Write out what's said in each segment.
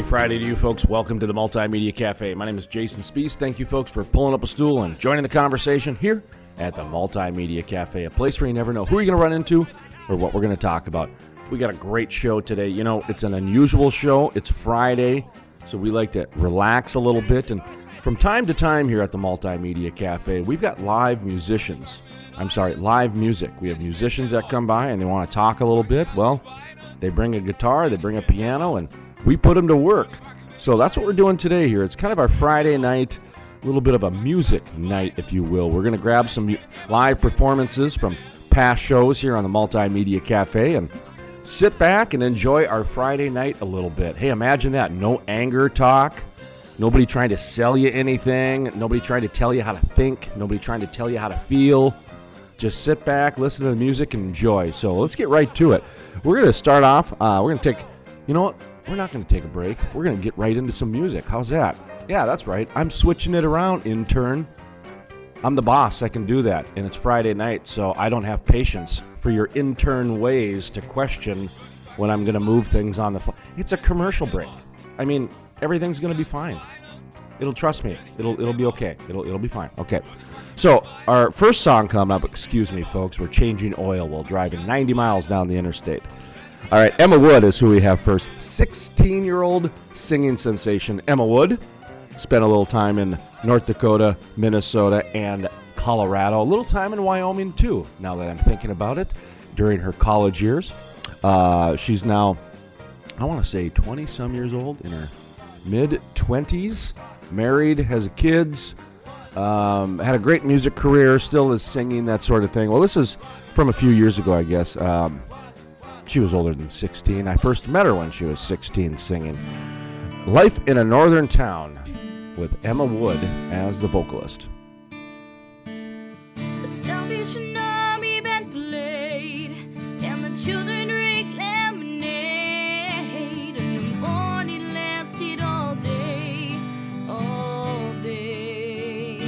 Happy Friday to you folks. Welcome to the Multimedia Cafe. My name is Jason Spiess. Thank you folks for pulling up a stool and joining the conversation here at the Multimedia Cafe, a place where you never know who you're going to run into or what we're going to talk about. We got a great show today. You know, it's an unusual show. It's Friday, so we like to relax a little bit. And from time to time here at the Multimedia Cafe, we've got live musicians. I'm sorry, live music. We have musicians that come by and they want to talk a little bit. Well, they bring a guitar, they bring a piano, and we put them to work. So that's what we're doing today here. It's kind of our Friday night, a little bit of a music night, if you will. We're going to grab some live performances from past shows here on the Multimedia Cafe and sit back and enjoy our Friday night a little bit. Hey, imagine that. No anger talk. Nobody trying to sell you anything. Nobody trying to tell you how to think. Nobody trying to tell you how to feel. Just sit back, listen to the music, and enjoy. So let's get right to it. We're going to start off. Uh, we're going to take, you know what? We're not going to take a break. We're going to get right into some music. How's that? Yeah, that's right. I'm switching it around, intern. I'm the boss. I can do that. And it's Friday night, so I don't have patience for your intern ways to question when I'm going to move things on the fly. It's a commercial break. I mean, everything's going to be fine. It'll trust me. It'll it'll be okay. It'll it'll be fine. Okay. So our first song coming up. Excuse me, folks. We're changing oil while driving 90 miles down the interstate. All right, Emma Wood is who we have first. 16-year-old singing sensation Emma Wood spent a little time in North Dakota, Minnesota, and Colorado. A little time in Wyoming too. Now that I'm thinking about it, during her college years, uh, she's now I want to say 20 some years old in her mid 20s, married, has kids, um, had a great music career, still is singing, that sort of thing. Well, this is from a few years ago, I guess. Um, she was older than 16. I first met her when she was 16 singing Life in a Northern Town with Emma Wood as the vocalist. The Salvation Army band played, and the children drank lemonade, and the morning lasted all day, all day.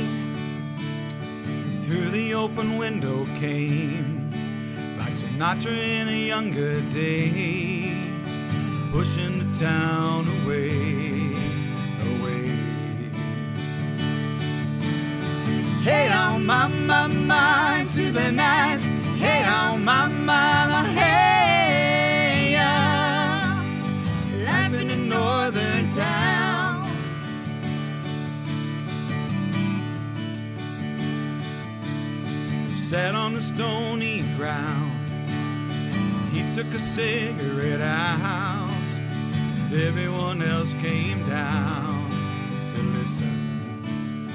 Through the open window came a younger days, pushing the town away, away. Hey on my mama into the night. Took a cigarette out, and everyone else came down to listen.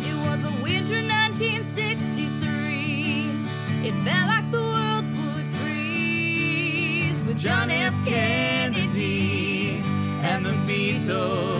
It was the winter 1963. It felt like the world would freeze with John F. Kennedy and the Beatles.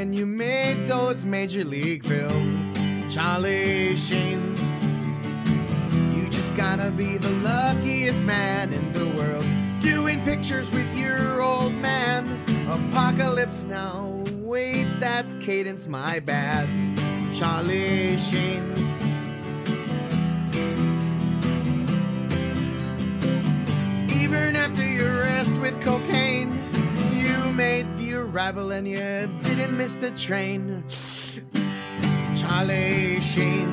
When you made those major league films? Charlie Sheen. You just gotta be the luckiest man in the world. Doing pictures with your old man. Apocalypse now. Wait, that's cadence, my bad. Charlie Sheen. Even after your arrest with cocaine, made the arrival and you didn't miss the train. Charlie Sheen.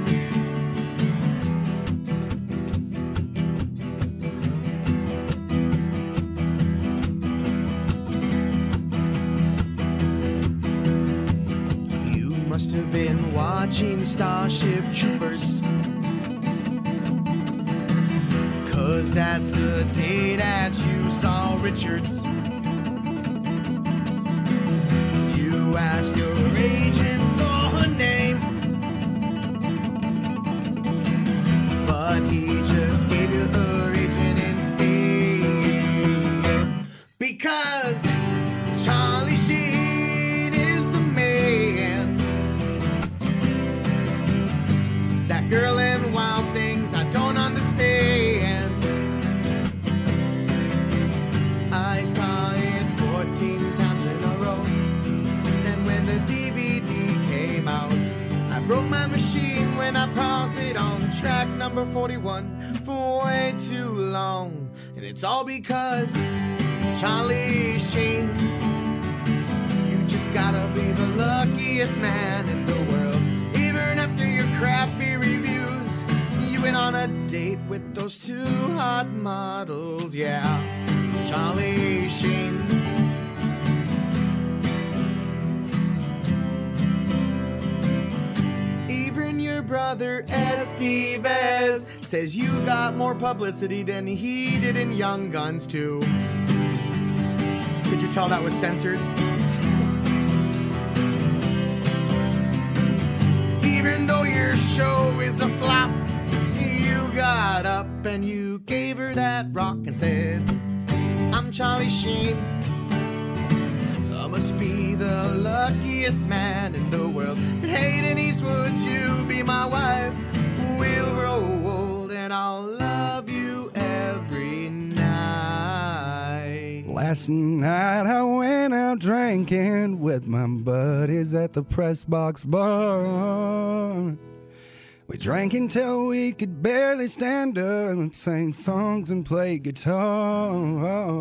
You must have been watching Starship Troopers. Cause that's the day that you saw Richards. 41 for way too long. And it's all because Charlie Sheen. You just gotta be the luckiest man in the world. Even after your crappy reviews, you went on a date with those two hot models, yeah. Charlie Sheen. Brother Estevez says you got more publicity than he did in Young Guns too. Could you tell that was censored? Even though your show is a flop, you got up and you gave her that rock and said, I'm Charlie Sheen. Be the luckiest man in the world. Hayden Eastwood, you be my wife. We'll grow old and I'll love you every night. Last night I went out drinking with my buddies at the press box bar. We drank until we could barely stand up, sang songs and played guitar.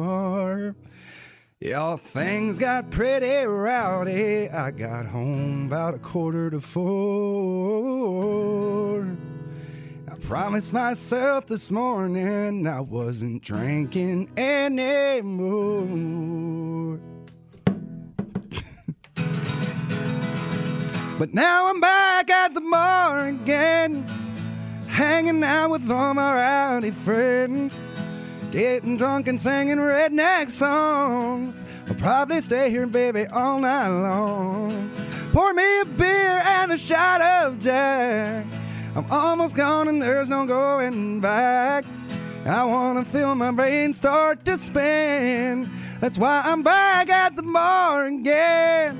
Yeah, things got pretty rowdy. I got home about a quarter to four. I promised myself this morning I wasn't drinking anymore. but now I'm back at the bar again, hanging out with all my rowdy friends. Getting drunk and singing redneck songs. I'll probably stay here, baby, all night long. Pour me a beer and a shot of Jack. I'm almost gone and there's no going back. I wanna feel my brain start to spin. That's why I'm back at the bar again.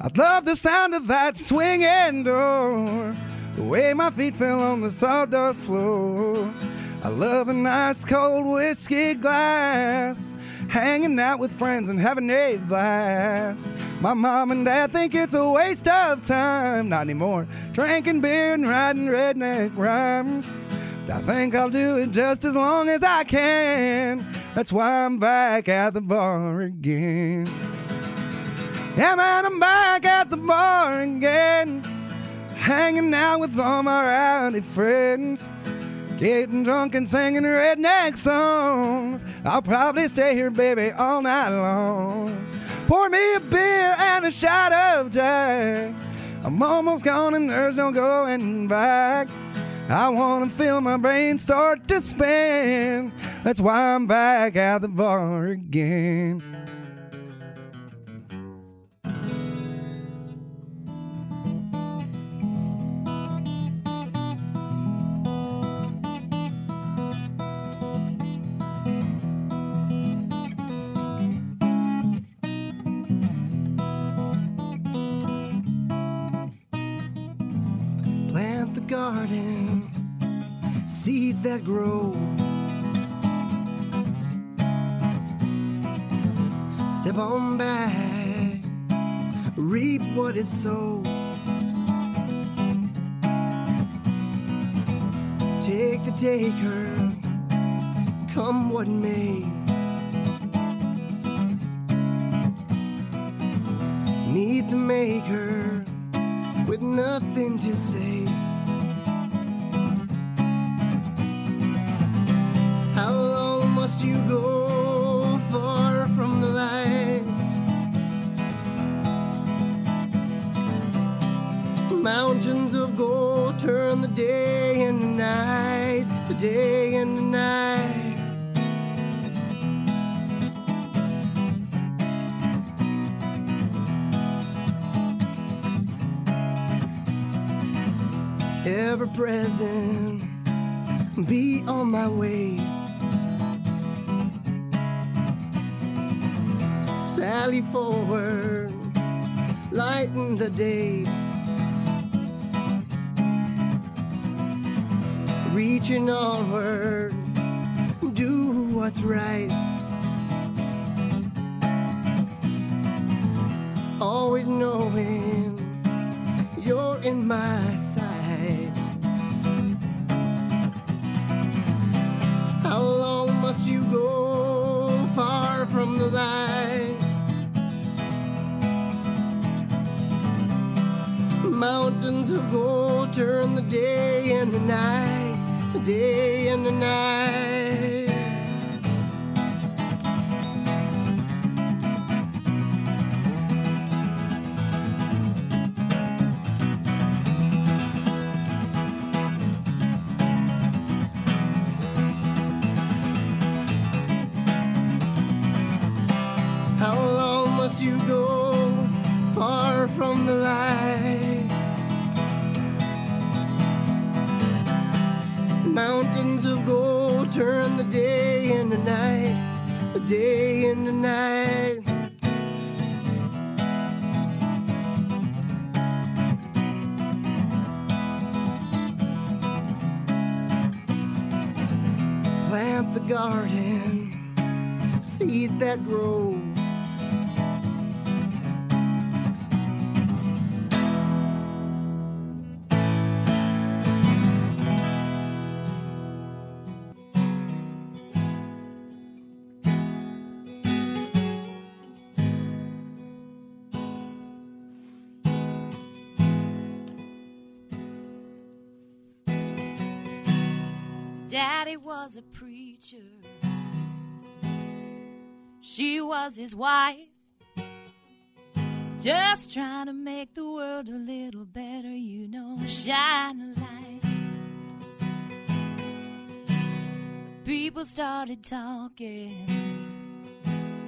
I love the sound of that swinging door. The way my feet fell on the sawdust floor. I love a nice cold whiskey glass hanging out with friends and having a blast. My mom and dad think it's a waste of time, not anymore. Drinking beer and writing redneck rhymes. But I think I'll do it just as long as I can. That's why I'm back at the bar again. Yeah, man, I'm back at the bar again. Hanging out with all my rowdy friends. Getting drunk and singing redneck songs. I'll probably stay here, baby, all night long. Pour me a beer and a shot of Jack. I'm almost gone and there's no going back. I want to feel my brain start to spin. That's why I'm back at the bar again. Seeds that grow. Step on back, reap what is sown. Take the taker, come what may. Forward, lighten the day. Reaching onward, do what's right. Always knowing you're in my sight. How long must you go far from the light? Mountains of gold turn the day into night, the day into night. Garden, seeds that grow. Was a preacher. She was his wife. Just trying to make the world a little better, you know. Shine a light. People started talking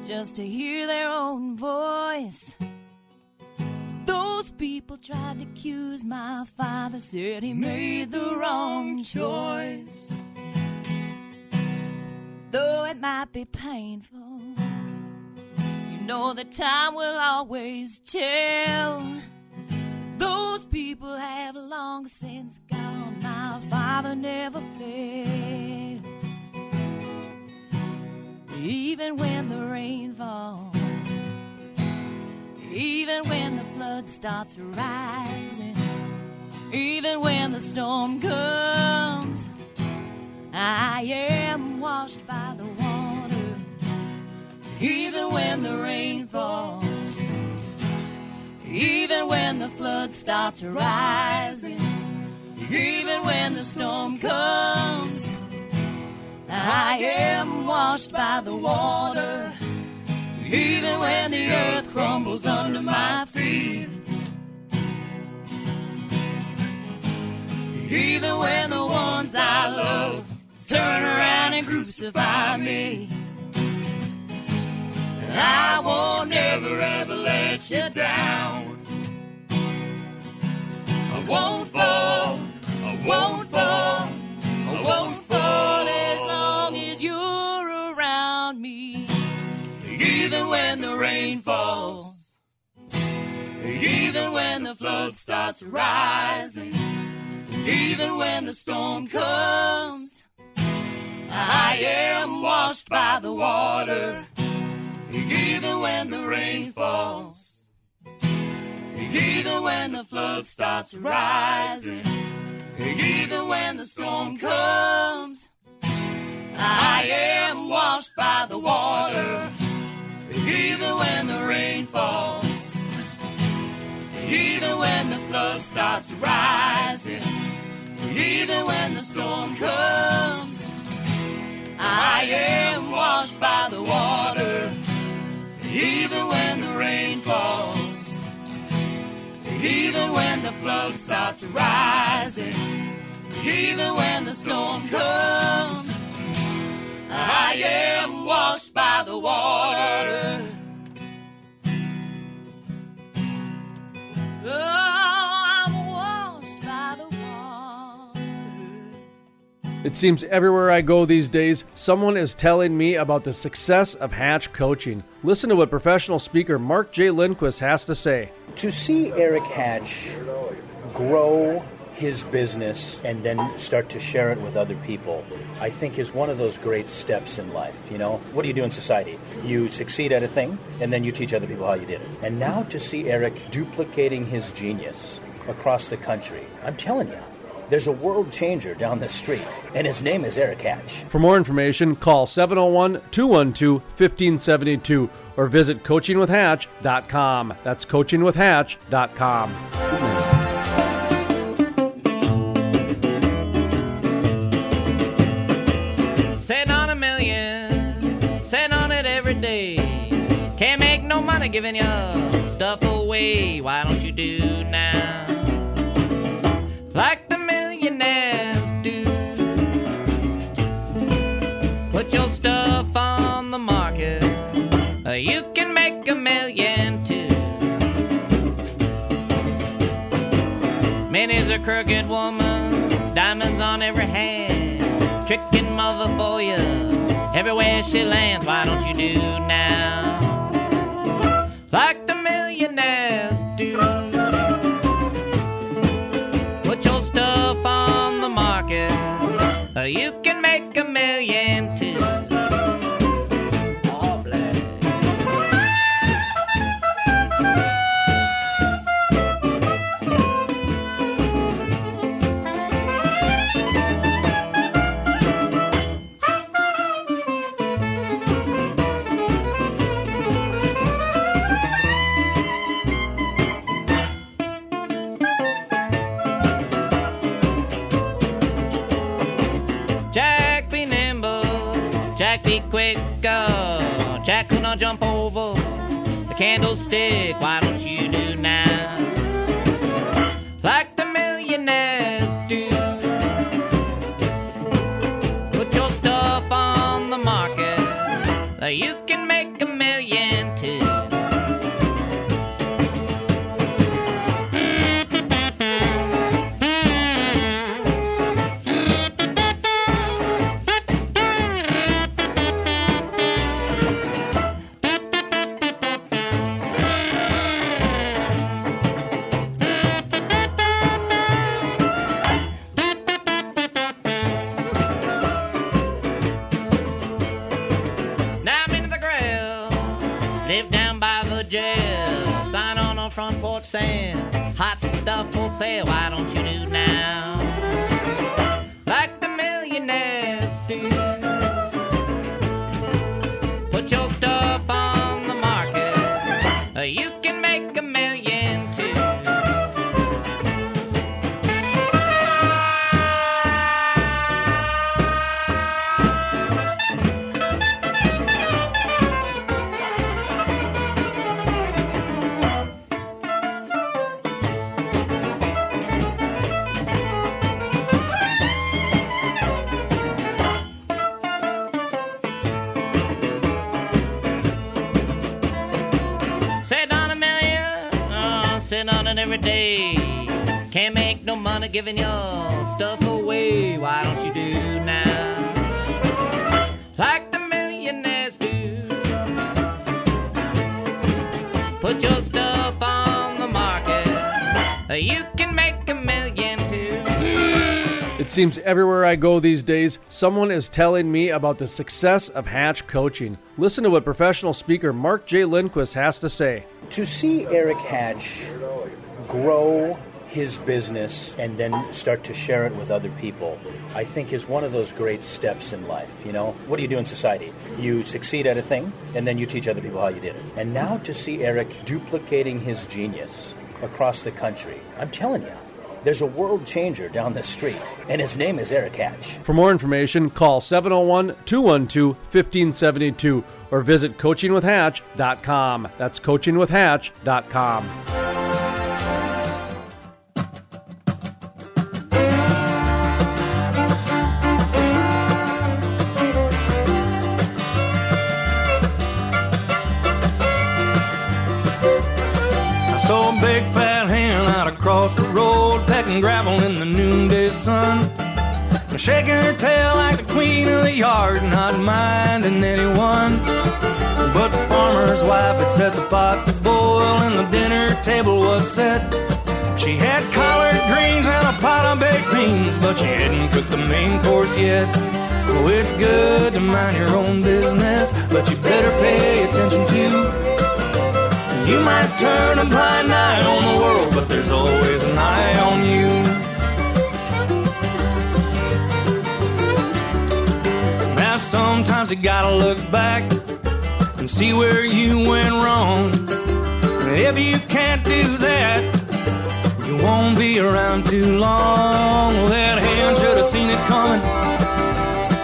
just to hear their own voice. Those people tried to accuse my father, said he made the wrong choice. Though it might be painful, you know that time will always tell. Those people have long since gone. My father never failed. even when the rain falls, even when the flood starts rising, even when the storm comes, I am washed by the water, even when the rain falls, even when the flood starts rising, even when the storm comes. I am washed by the water, even when the earth crumbles under my feet. Even when the ones I love turn around and crucify me. I won't ever ever let you down. I won't fall, I won't fall, I won't fall as long as you're around me. Even when the rain falls, even when the flood starts rising, even when the storm comes, I am washed by the water. Even when the rain falls, even when the flood starts rising, even when the storm comes, I am washed by the water. Even when the rain falls, even when the flood starts rising, even when the storm comes, I am washed by the water. Even when the rain falls, even when the flood starts rising, even when the storm comes, I am washed by the water. It seems everywhere I go these days, someone is telling me about the success of Hatch coaching. Listen to what professional speaker Mark J. Lindquist has to say. To see Eric Hatch grow his business and then start to share it with other people, I think is one of those great steps in life. You know, what do you do in society? You succeed at a thing, and then you teach other people how you did it. And now to see Eric duplicating his genius across the country, I'm telling you, there's a world changer down the street, and his name is Eric Hatch. For more information, call 701 212 1572 or visit coachingwithhatch.com. That's coachingwithhatch.com. Sitting on a million, sitting on it every day. Can't make no money giving your stuff away. Why don't you do now? On the market. You can make a million too. Minnie's a crooked woman, diamonds on every hand, tricking mother for you everywhere she lands. Why don't you do now? Like the millionaires do. Put your stuff on the market. You can Jack be quick, uh, Jack will not jump over the candlestick. Why don't you do now? Like every day. Can't make no money giving your stuff away. Why don't you do now? Like the millionaires do. Put your stuff on the market. You can make a million too. It seems everywhere I go these days, someone is telling me about the success of Hatch coaching. Listen to what professional speaker Mark J. Lindquist has to say. To see Eric Hatch grow his business and then start to share it with other people, I think is one of those great steps in life. You know, what do you do in society? You succeed at a thing, and then you teach other people how you did it. And now to see Eric duplicating his genius across the country, I'm telling you, there's a world changer down the street, and his name is Eric Hatch. For more information, call 701 212 1572 or visit coachingwithhatch.com. That's coachingwithhatch.com. Shaking her tail like the queen of the yard, not minding anyone. But the farmer's wife had set the pot to boil, and the dinner table was set. She had collard greens and a pot of baked beans, but she hadn't cooked the main course yet. Oh, it's good to mind your own business, but you better pay attention to you might turn a blind eye on the world, but there's always an eye on you. Sometimes you gotta look back and see where you went wrong. If you can't do that, you won't be around too long. That hand should have seen it coming.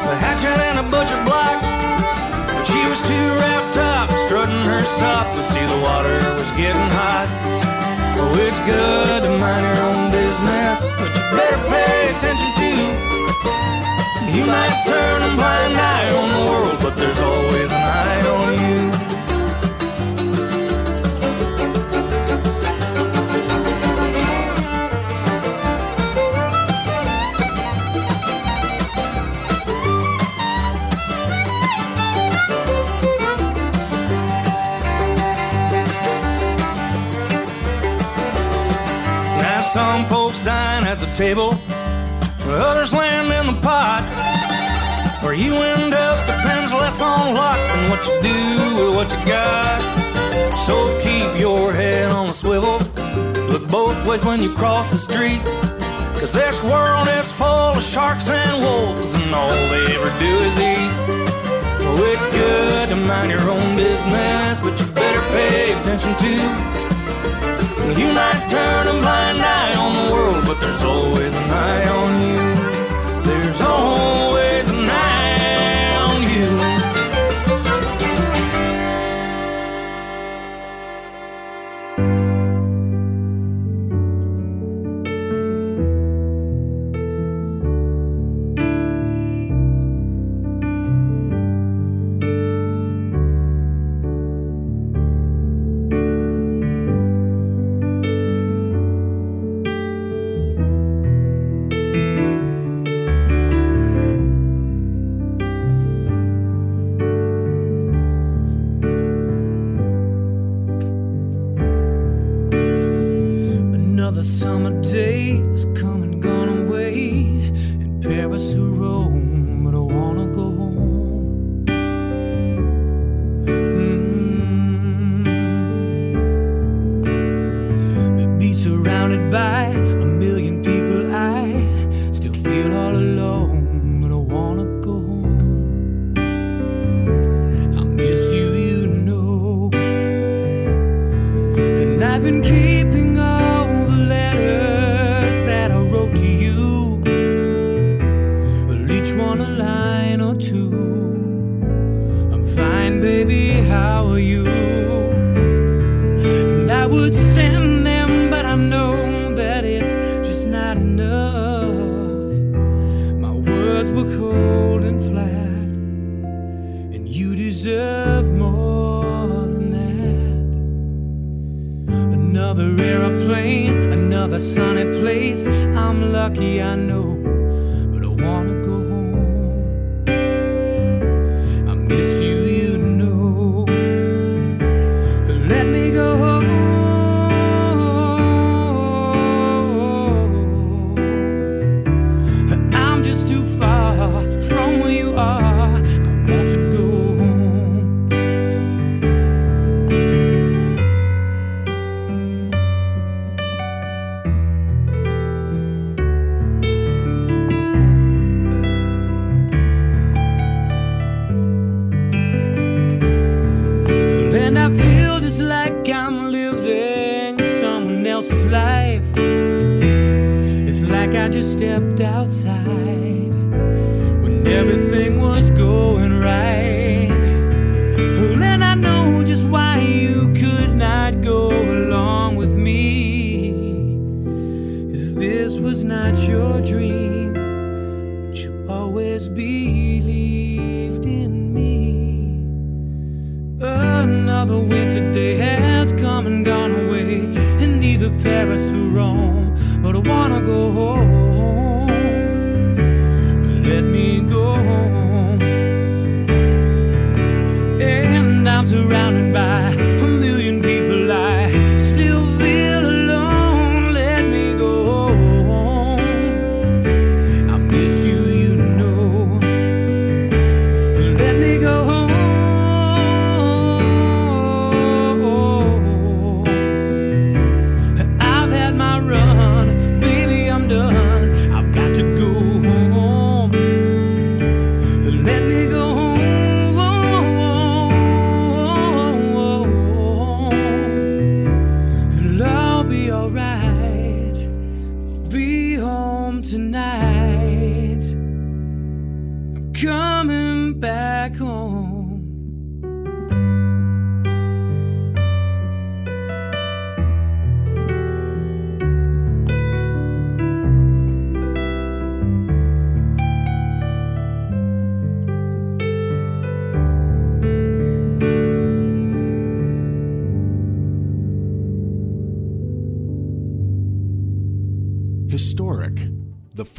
The hatchet and a butcher block. But she was too wrapped up, strutting her stuff to see the water was getting hot. Oh, it's good to mind your own business, but you better pay attention. You might turn a blind eye on the world, but there's always an eye on you. Now some folks dine at the table, others land in the pot. You end up depends less on luck than what you do or what you got. So keep your head on a swivel. Look both ways when you cross the street. Cause this world is full of sharks and wolves, and all they ever do is eat. Oh, it's good to mind your own business, but you better pay attention too. You might turn a blind eye on the world, but there's always an eye on you. There's always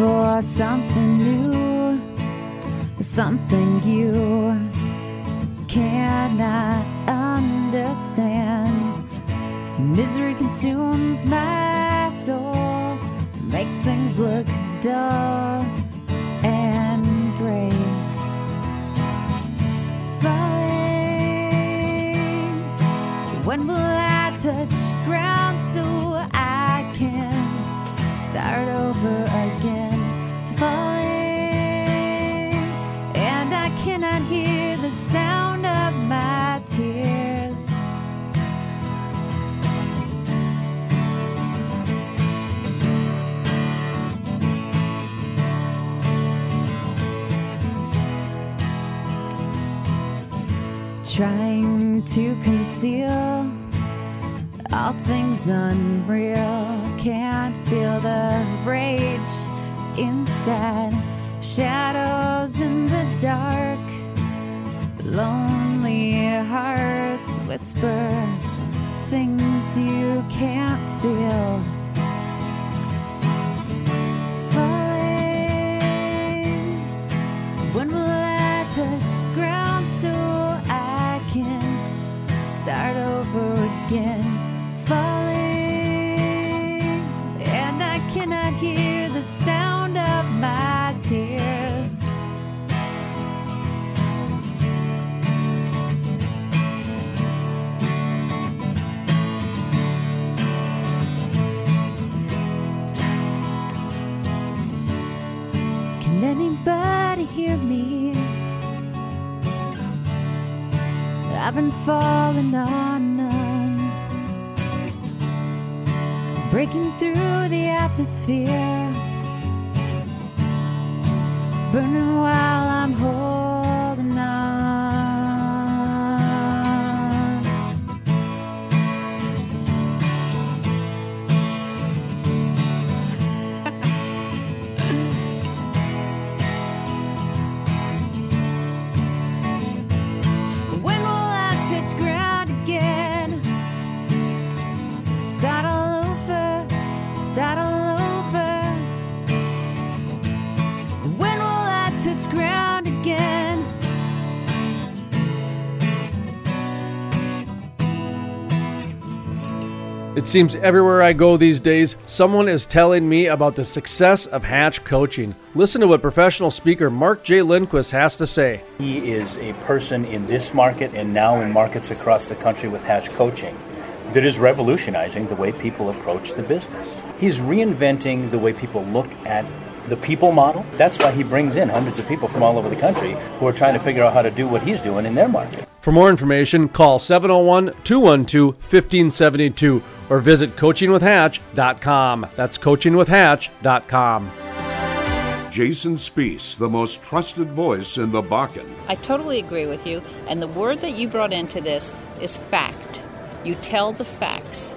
for something new, something you cannot understand. Misery consumes my soul, makes things look dull and gray. Falling, when will I touch ground so I can start over again? Something's unreal, can't feel the rage inside. Shadows in the dark, lonely hearts whisper things you can't feel. I've been falling on none, breaking through the atmosphere, burning while I'm holding It seems everywhere I go these days, someone is telling me about the success of Hatch coaching. Listen to what professional speaker Mark J. Lindquist has to say. He is a person in this market and now in markets across the country with Hatch Coaching that is revolutionizing the way people approach the business. He's reinventing the way people look at the people model. That's why he brings in hundreds of people from all over the country who are trying to figure out how to do what he's doing in their market. For more information, call 701 212 1572 or visit coachingwithhatch.com. That's coachingwithhatch.com. Jason Spiess, the most trusted voice in the Bakken. I totally agree with you. And the word that you brought into this is fact. You tell the facts,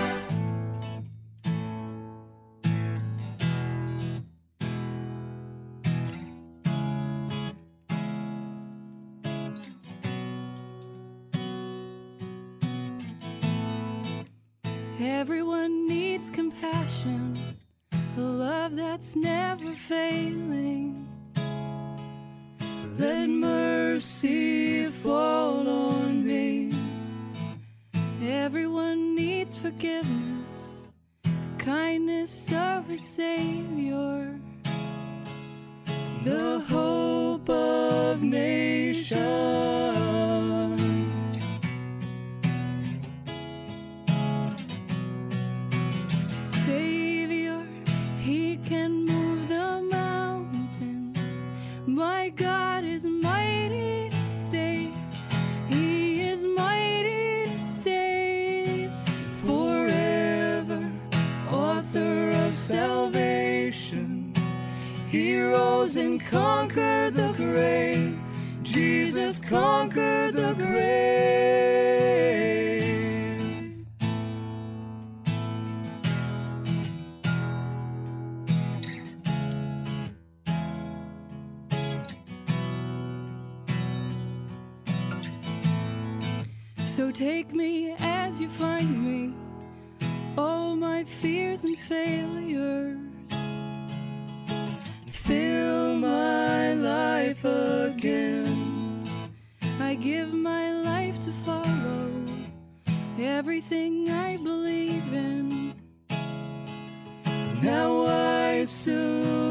Everyone needs compassion, a love that's never failing. Let mercy fall on me. Everyone needs forgiveness, the kindness of a Savior, the hope of nations. Conquered the grave. Jesus conquered the grave. So take me as you find me, all my fears and failures. Fill my life again. I give my life to follow everything I believe in. Now I surrender.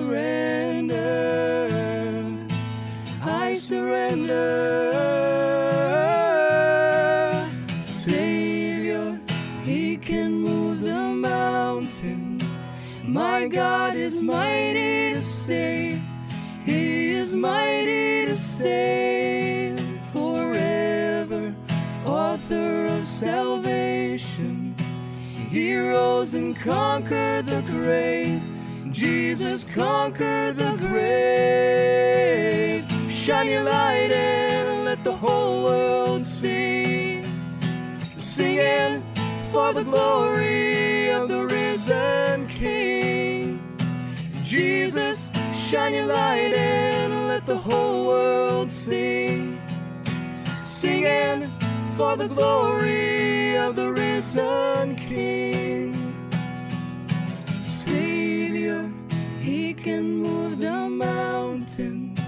Forever. Author of salvation. He rose and conquered the grave. Jesus conquered the grave. Shine your light and let the whole world see. Singing for the glory of the risen King. Jesus, shine your light and let the whole world see. Singing for the glory of the risen King. Savior, He can move the mountains.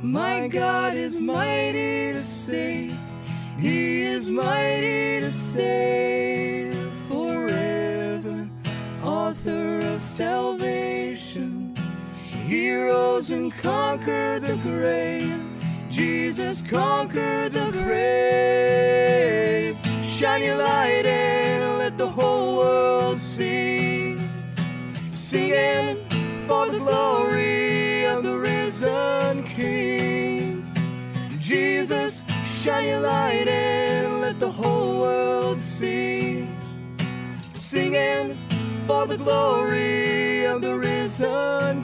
My God is mighty to save. He is mighty to save forever. Author of salvation. He rose and conquered the grave. Jesus conquered the grave. Shine your light and let the whole world see. Singing for the glory of the risen King. Jesus, shine your light and let the whole world see. Singing for the glory of the risen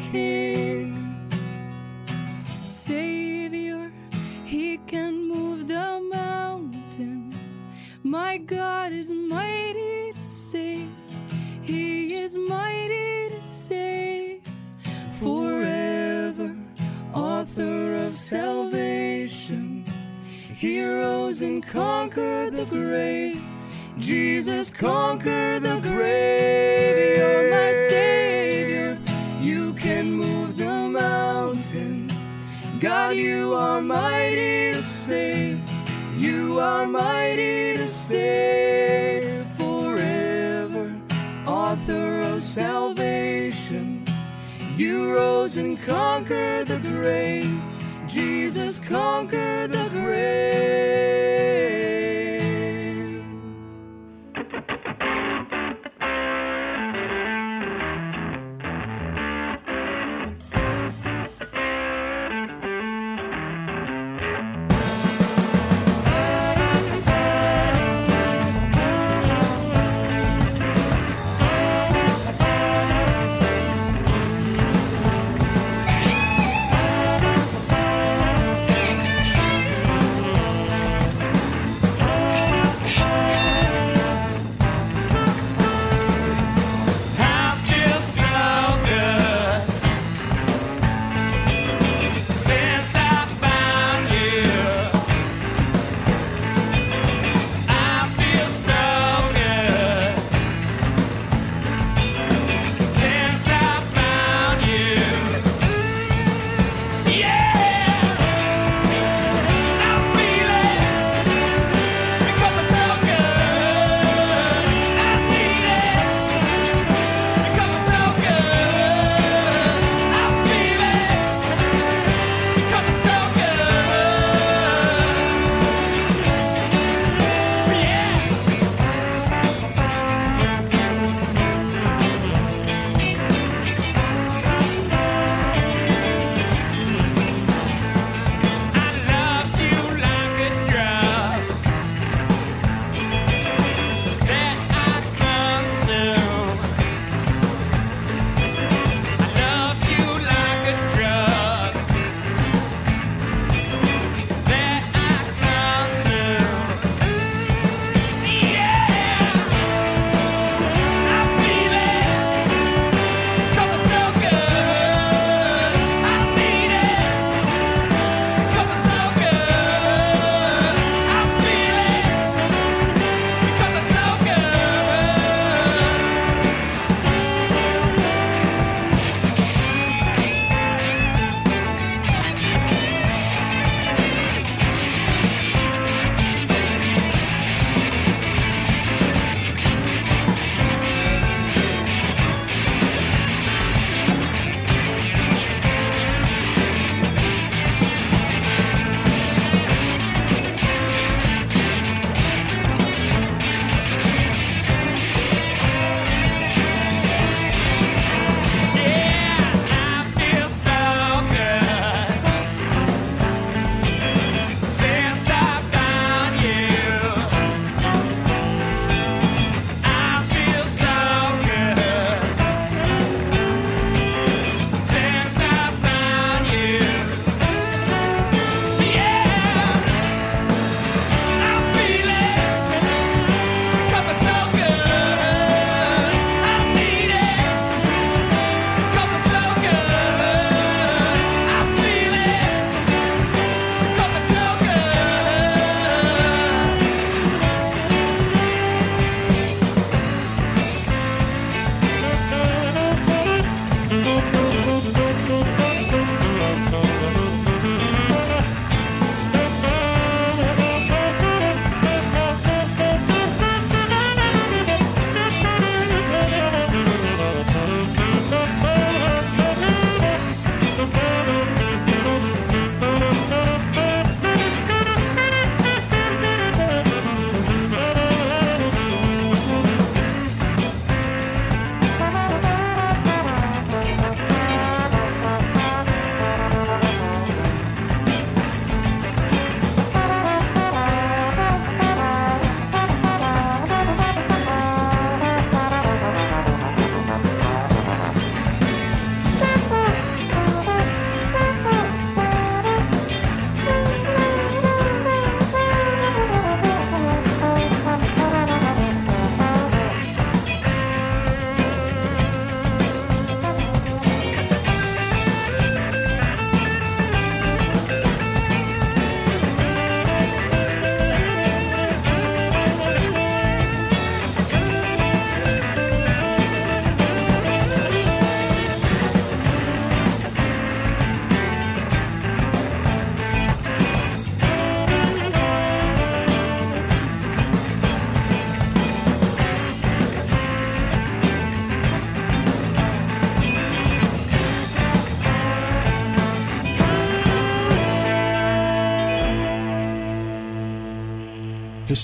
God is mighty to save. He is mighty to save forever. Author of salvation. He rose and conquered the grave. Jesus conquered the grave. You're my Savior. You can move the mountains. God, you are mighty to save. You are mighty to save forever. Author of salvation. You rose and conquered the grave. Jesus conquered the grave.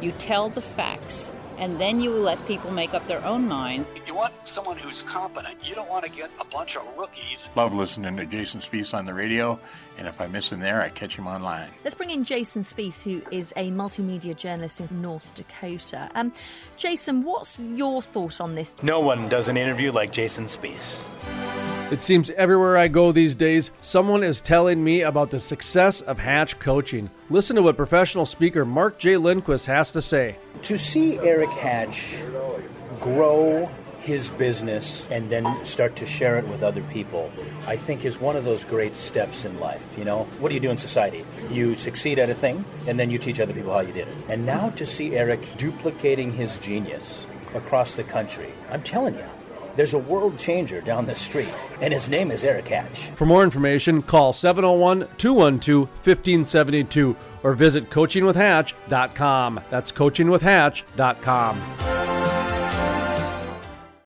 You tell the facts, and then you let people make up their own minds. You want someone who's competent. You don't want to get a bunch of rookies. Love listening to Jason Spiess on the radio, and if I miss him there, I catch him online. Let's bring in Jason Spiess, who is a multimedia journalist in North Dakota. Um, Jason, what's your thought on this? No one does an interview like Jason Spiess. It seems everywhere I go these days, someone is telling me about the success of Hatch coaching. Listen to what professional speaker Mark J. Lindquist has to say. To see Eric Hatch grow his business and then start to share it with other people, I think is one of those great steps in life. You know, what do you do in society? You succeed at a thing, and then you teach other people how you did it. And now to see Eric duplicating his genius across the country, I'm telling you, there's a world changer down the street, and his name is Eric Hatch. For more information, call 701 212 1572 or visit coachingwithhatch.com. That's coachingwithhatch.com.